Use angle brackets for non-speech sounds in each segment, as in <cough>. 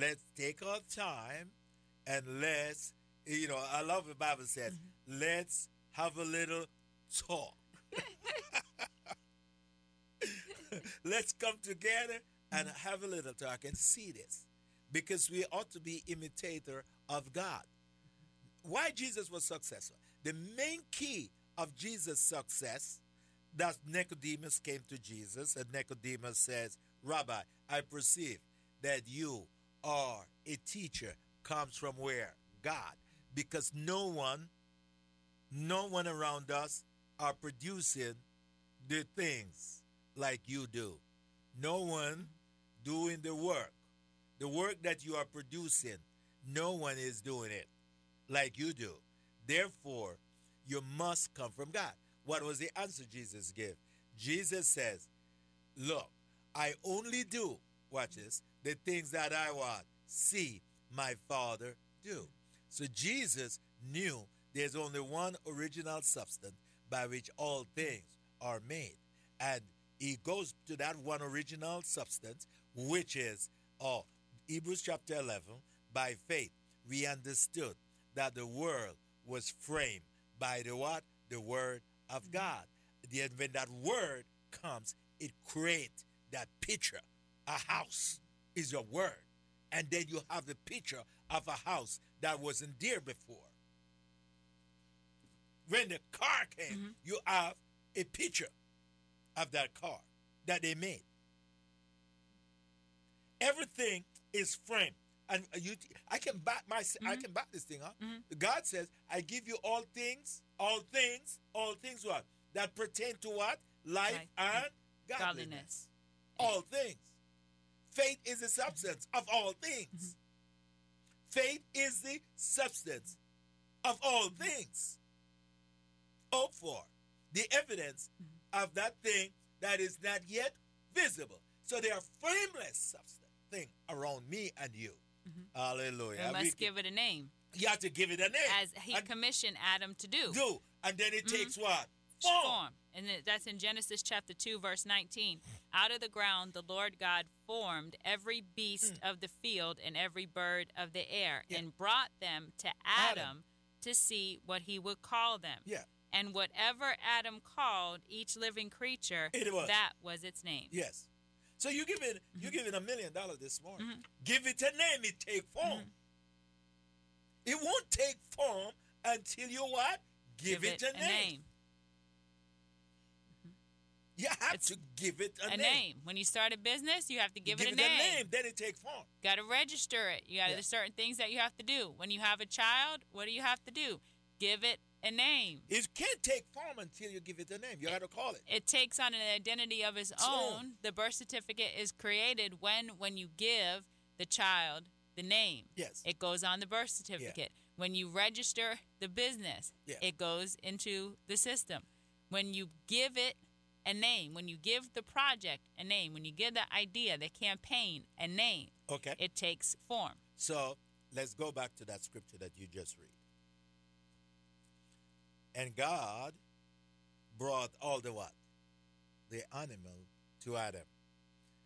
let's take our time and let's, you know, I love the Bible says, Mm-hmm. let's have a little talk. <laughs> let's come together and have a little talk and see this because we ought to be imitator of God. Why Jesus was successful? The main key of Jesus' success that Nicodemus came to Jesus and Nicodemus says, Rabbi, I perceive that you are a teacher comes from where? God. Because no one, no one around us are producing the things like you do. No one doing the work. The work that you are producing, no one is doing it like you do. Therefore, you must come from God. What was the answer Jesus gave? Jesus says, Look, I only do, watch this, the things that I want, see my Father do. So Jesus knew there's only one original substance by which all things are made. And he goes to that one original substance, which is oh, Hebrews chapter 11. By faith, we understood that the world was framed by the what? The word of mm-hmm. God. Then when that word comes, it creates that picture. A house is your word. And then you have the picture of a house that wasn't there before. When the car came, mm-hmm. you have a picture of that car that they made. Everything is framed. And you, I can back my, I mm-hmm. can back this thing up. Mm-hmm. God says, "I give you all things, all things, all things what that pertain to what life, Life and godliness. Godliness. All things. Faith is the substance of all things. Mm-hmm. Faith is the substance of all things. Hope for the evidence mm-hmm. of that thing that is not yet visible. So they are frameless substance thing around me and you. Mm-hmm. Hallelujah. We We- must give it a name, you have to give it a name. as he And commissioned Adam to do. do. And then it takes what? Form. And that's in Genesis chapter 2, verse 19. Out of the ground, the Lord God formed every beast of the field and every bird of the air Mm. Yeah. and brought them to Adam, Adam. to see what he would call them. Yeah. And whatever Adam called each living creature, It was. that was its name. Yes. So you give it you give it a million dollars this morning. Mm-hmm. Give it a name, it take form. It won't take form until you what? Give, it, a, name. You have It's to give it a, A name. When you start a business, you have to give, Give it a name. then it takes form. Got to register it. You got Yeah. there's certain things that you have to do. When you have a child, what do you have to do? Give it a name. It can't take form until you give it a name. You got to call it. It takes on an identity of its own. The birth certificate is created when when you give the child the name. Yes. It goes on the birth certificate. When you register the business, Yeah. it goes into the system. When you give it a name, when you give the project a name, when you give the idea, the campaign a name, Okay. it takes form. So let's go back to that scripture that you just read. And God brought all the what? The animal to Adam.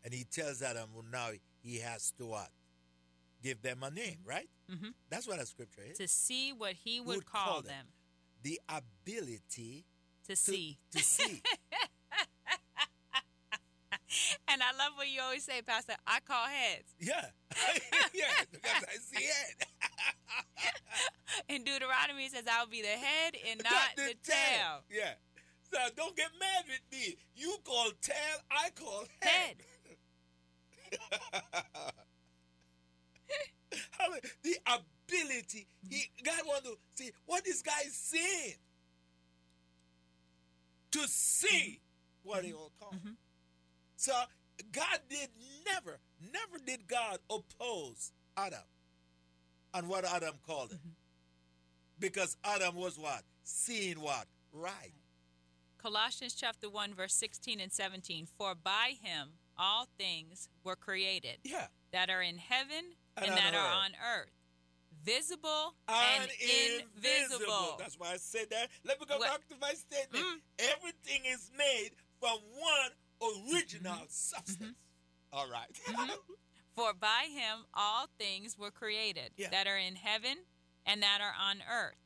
And he tells Adam well, now he has to what? Give them a name, right? hmm That's what a scripture is. To see what he would, Would call, call them. them. The ability To to see. To see. <laughs> And I love what you always say, Pastor. I call heads. <laughs> yeah. <laughs> yeah. Because I see it. <laughs> and Deuteronomy, says, "I'll be the head and not, the, tail." Yeah. So don't get mad with me. You call tail, I call head. Head. The ability. He God want to see what this guy is seeing. To see what he will call. Mhm. So God did never, never did God oppose Adam and what Adam called him. Because Adam was what? Seeing what? Right. Colossians chapter 1 verse 16 and 17 for by him all things were created Yeah. that are in heaven and, And that are earth. on earth visible and, invisible. That's why I said that. Let me go What- back to my statement. Mm. Everything is made from one original Mm-hmm. substance. All right. <laughs> For by him all things were created Yeah. that are in heaven and that are on earth,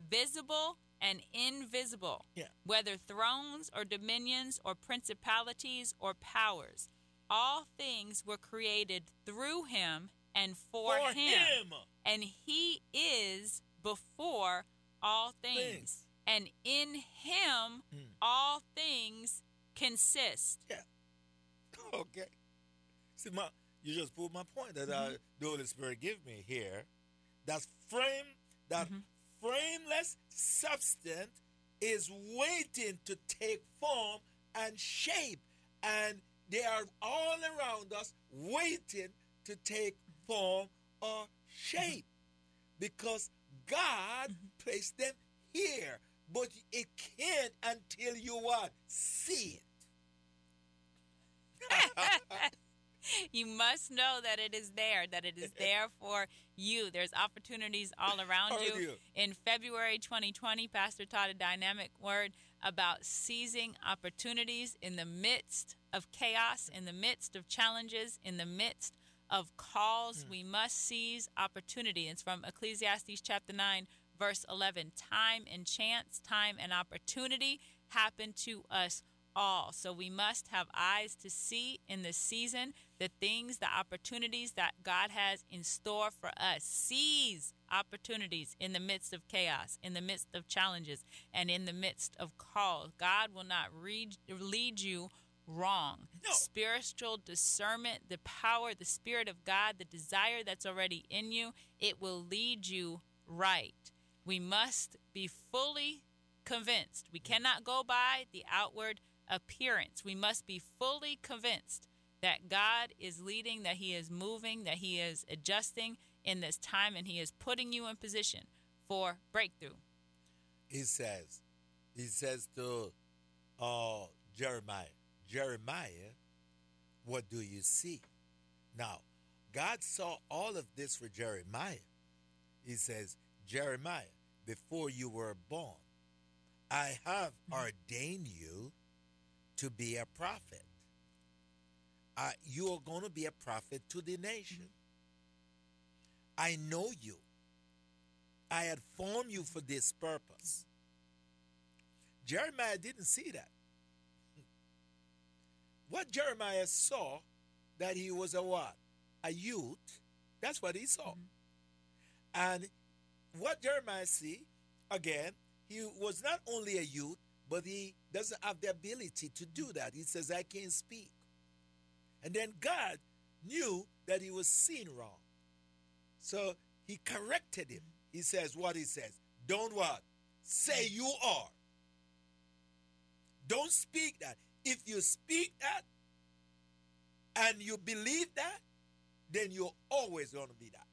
visible and invisible, Yeah. whether thrones or dominions or principalities or powers. All things were created through him and for, For him. him. And he is before all things. Things. And in him Mm. all things consist. Yeah. <laughs> Okay. See, my you just proved my point that uh, mm-hmm. the Holy Spirit give me here. That frame, that mm-hmm. frameless substance is waiting to take form and shape, and they are all around us waiting to take form or shape, mm-hmm. because God placed them here, but it can't until you what see it. <laughs> You must know that it is there, that it is there for you. There's opportunities all around oh, you. In February 2020, Pastor taught a dynamic word about seizing opportunities in the midst of chaos, in the midst of challenges, in the midst of calls. Hmm. We must seize opportunity. It's from Ecclesiastes chapter 9, verse 11. Time and chance, time and opportunity happen to us all. So we must have eyes to see in this season the things, the opportunities that God has in store for us. Seize opportunities in the midst of chaos, in the midst of challenges, and in the midst of calls. God will not read, lead you wrong. No. Spiritual discernment, the power, the Spirit of God, the desire that's already in you, it will lead you right. We must be fully convinced. We mm. cannot go by the outward appearance. We must be fully convinced that God is leading, that He is moving, that He is adjusting in this time, and He is putting you in position for breakthrough. he says, he says to uh, Jeremiah, Jeremiah, what do you see? Now, God saw all of this for Jeremiah. He says, Jeremiah, before you were born, I have ordained you to be a prophet. Uh, you are going to be a prophet to the nation. I know you. I had formed you for this purpose. Jeremiah didn't see that. <laughs> What Jeremiah saw, that he was a what? A youth. That's what he saw. And what Jeremiah see, again, he was not only a youth, but he doesn't have the ability to do that. He says, I can't speak. And then God knew that he was seeing wrong. So he corrected him. He says what he says. Don't what? Say you are. Don't speak that. If you speak that and you believe that, then you're always going to be that.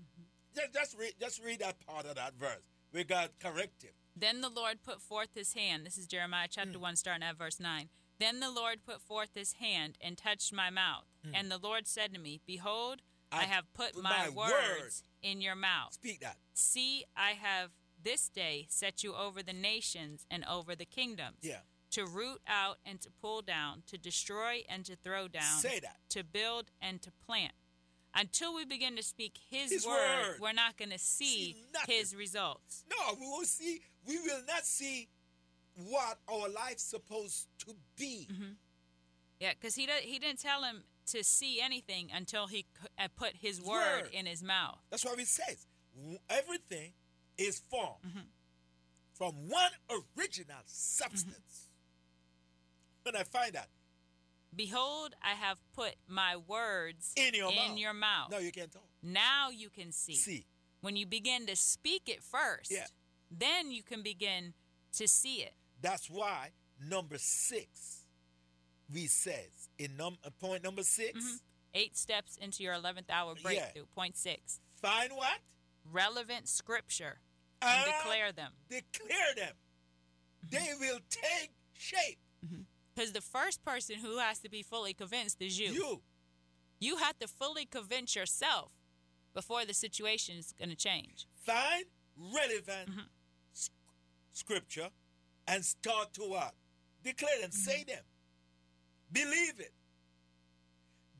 Mm-hmm. Just, just, read, just read that part of that verse where God corrected him. Then the Lord put forth his hand. This is Jeremiah chapter mm. 1, starting at verse 9. Then the Lord put forth his hand and touched my mouth. Mm. And the Lord said to me, Behold, I, I have put put my, my words word. in your mouth. Speak that. See, I have this day set you over the nations and over the kingdoms. Yeah. To root out and to pull down, to destroy and to throw down. Say that. To build and to plant. Until we begin to speak his, His word, word. we're not going to see, See his results. No, we won't see. We will not see what our life's supposed to be. Mm-hmm. Yeah, because he, do- he didn't tell him to see anything until he put his word word. in his mouth. That's what it says. Everything is formed mm-hmm. from one original substance. Mm-hmm. When I find that Behold, I have put my words in your mouth, your mouth. no, you can't talk. now you can see. See, When you begin to speak it first, Yeah. Then you can begin to see it. that's why number six, we says in num- uh, point number 6 Mhm. Eight steps into your 11th hour Yeah. breakthrough. Point six find what relevant scripture and And declare them. declare them. They will take shape. Because the first person who has to be fully convinced is you. You You have to fully convince yourself before the situation is going to change. find relevant Mm-hmm. Scripture and start to what? Declare them, Mm-hmm. say them, believe it.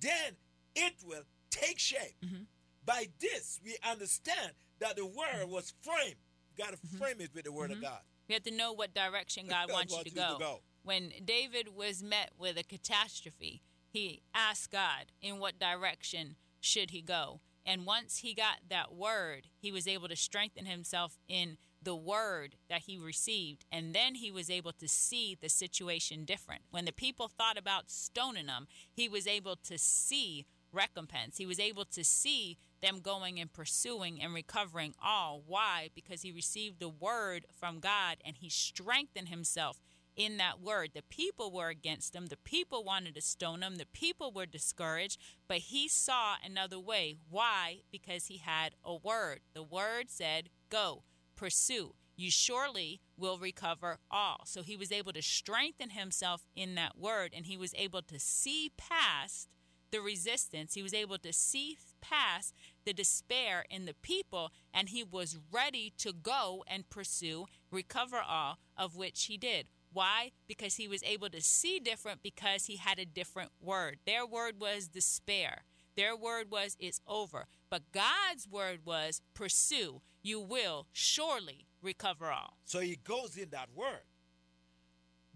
Then it will take shape. Mhm. By this, we understand that the word was framed. You Got to frame it with the word of Mhm. God. You have to know what direction God <laughs> God wants you to you to go. go. When David was met with a catastrophe, he asked God, in what direction should he go? And once he got that word, he was able to strengthen himself in the word that he received. And then he was able to see the situation different. When the people thought about stoning him, he was able to see recompense. He was able to see them going and pursuing and recovering all. Why? Because he received the word from God and he strengthened himself in that word. The people were against him. The people wanted to stone him. The people were discouraged, but he saw another way. Why? Because he had a word. The word said, Go, pursue. You surely will recover all. So he was able to strengthen himself in that word and he was able to see past the resistance. He was able to see past the despair in the people, and he was ready to go and pursue, recover all, of which he did. Why? Because he was able to see different because he had a different word. Their word was despair. Their word was it's over. But God's word was pursue. You will surely recover all. So he goes in that word.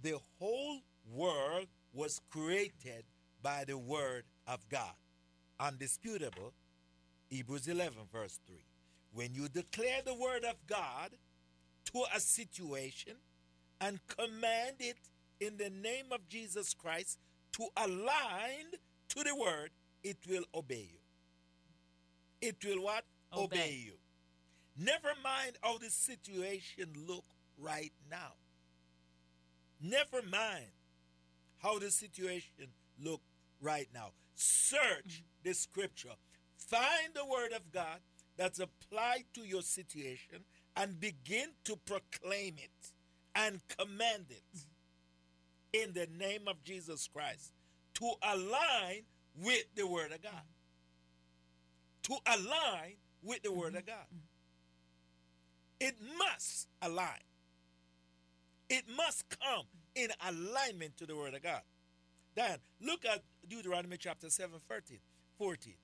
The whole world was created by the word of God. Undisputable. Hebrews 11, verse 3. When you declare the word of God to a situation and command it in the name of Jesus Christ to align to the word, it will obey you. It will what? Obey. you. Never mind how the situation look right now. Never mind how the situation look right now. Search the scripture. Find the word of God that's applied to your situation and begin to proclaim it and command it in the name of Jesus Christ to align with the word of God. To align with the word of mm-hmm. God. It must align. It must come in alignment to the word of God. Then look at Deuteronomy chapter 7, 13, 14.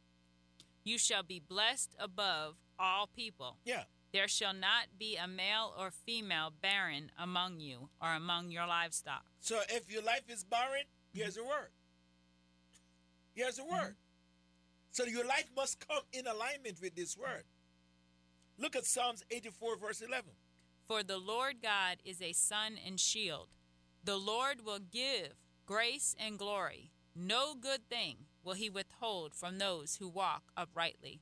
You shall be blessed above all people. Yeah. There shall not be a male or female barren among you or among your livestock. So if your life is barren, here's a word. Here's a word. Mm-hmm. So your life must come in alignment with this word. Look at Psalms 84, verse 11. For the Lord God is a sun and shield. The Lord will give grace and glory. No good thing will he withhold from those who walk uprightly.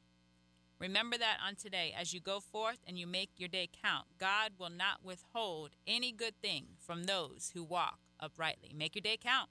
Remember that on today as you go forth and you make your day count. God will not withhold any good thing from those who walk uprightly. Make your day count.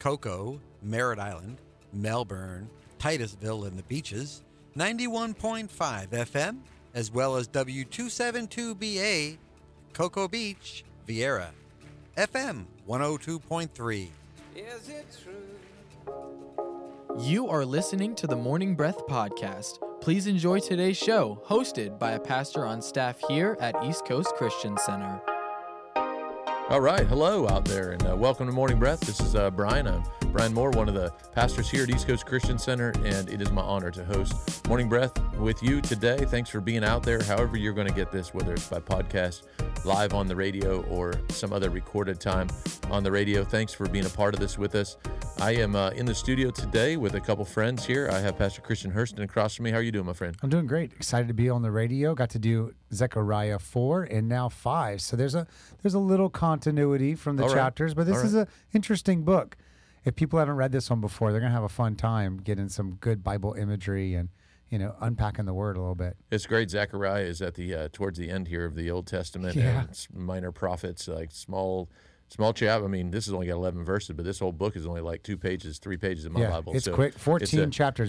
Cocoa, Merritt Island, Melbourne, Titusville, and the Beaches, 91.5 FM, as well as W272BA, Cocoa Beach, Viera, FM 102.3. Is it true? You are listening to the Morning Breath Podcast. Please enjoy today's show, hosted by a pastor on staff here at East Coast Christian Center. All right, hello out there, and uh, welcome to Morning Breath. This is uh, Brian. I'm Brian Moore, one of the pastors here at East Coast Christian Center, and it is my honor to host Morning Breath with you today. Thanks for being out there, however, you're going to get this, whether it's by podcast, live on the radio, or some other recorded time on the radio. Thanks for being a part of this with us. I am uh, in the studio today with a couple friends here. I have Pastor Christian Hurston across from me. How are you doing, my friend? I'm doing great. Excited to be on the radio. Got to do Zechariah four and now five. So there's a there's a little continuity from the All right. chapters, but this All is an interesting book. If people haven't read this one before, they're gonna have a fun time getting some good Bible imagery and you know unpacking the word a little bit. It's great. Zechariah is at the uh, towards the end here of the Old Testament, Yeah. and it's minor prophets like small small chap. I mean, this has only got 11 verses, but this whole book is only like two pages, three pages in my yeah, Bible. it's so quick. it's 14 a- chapters, but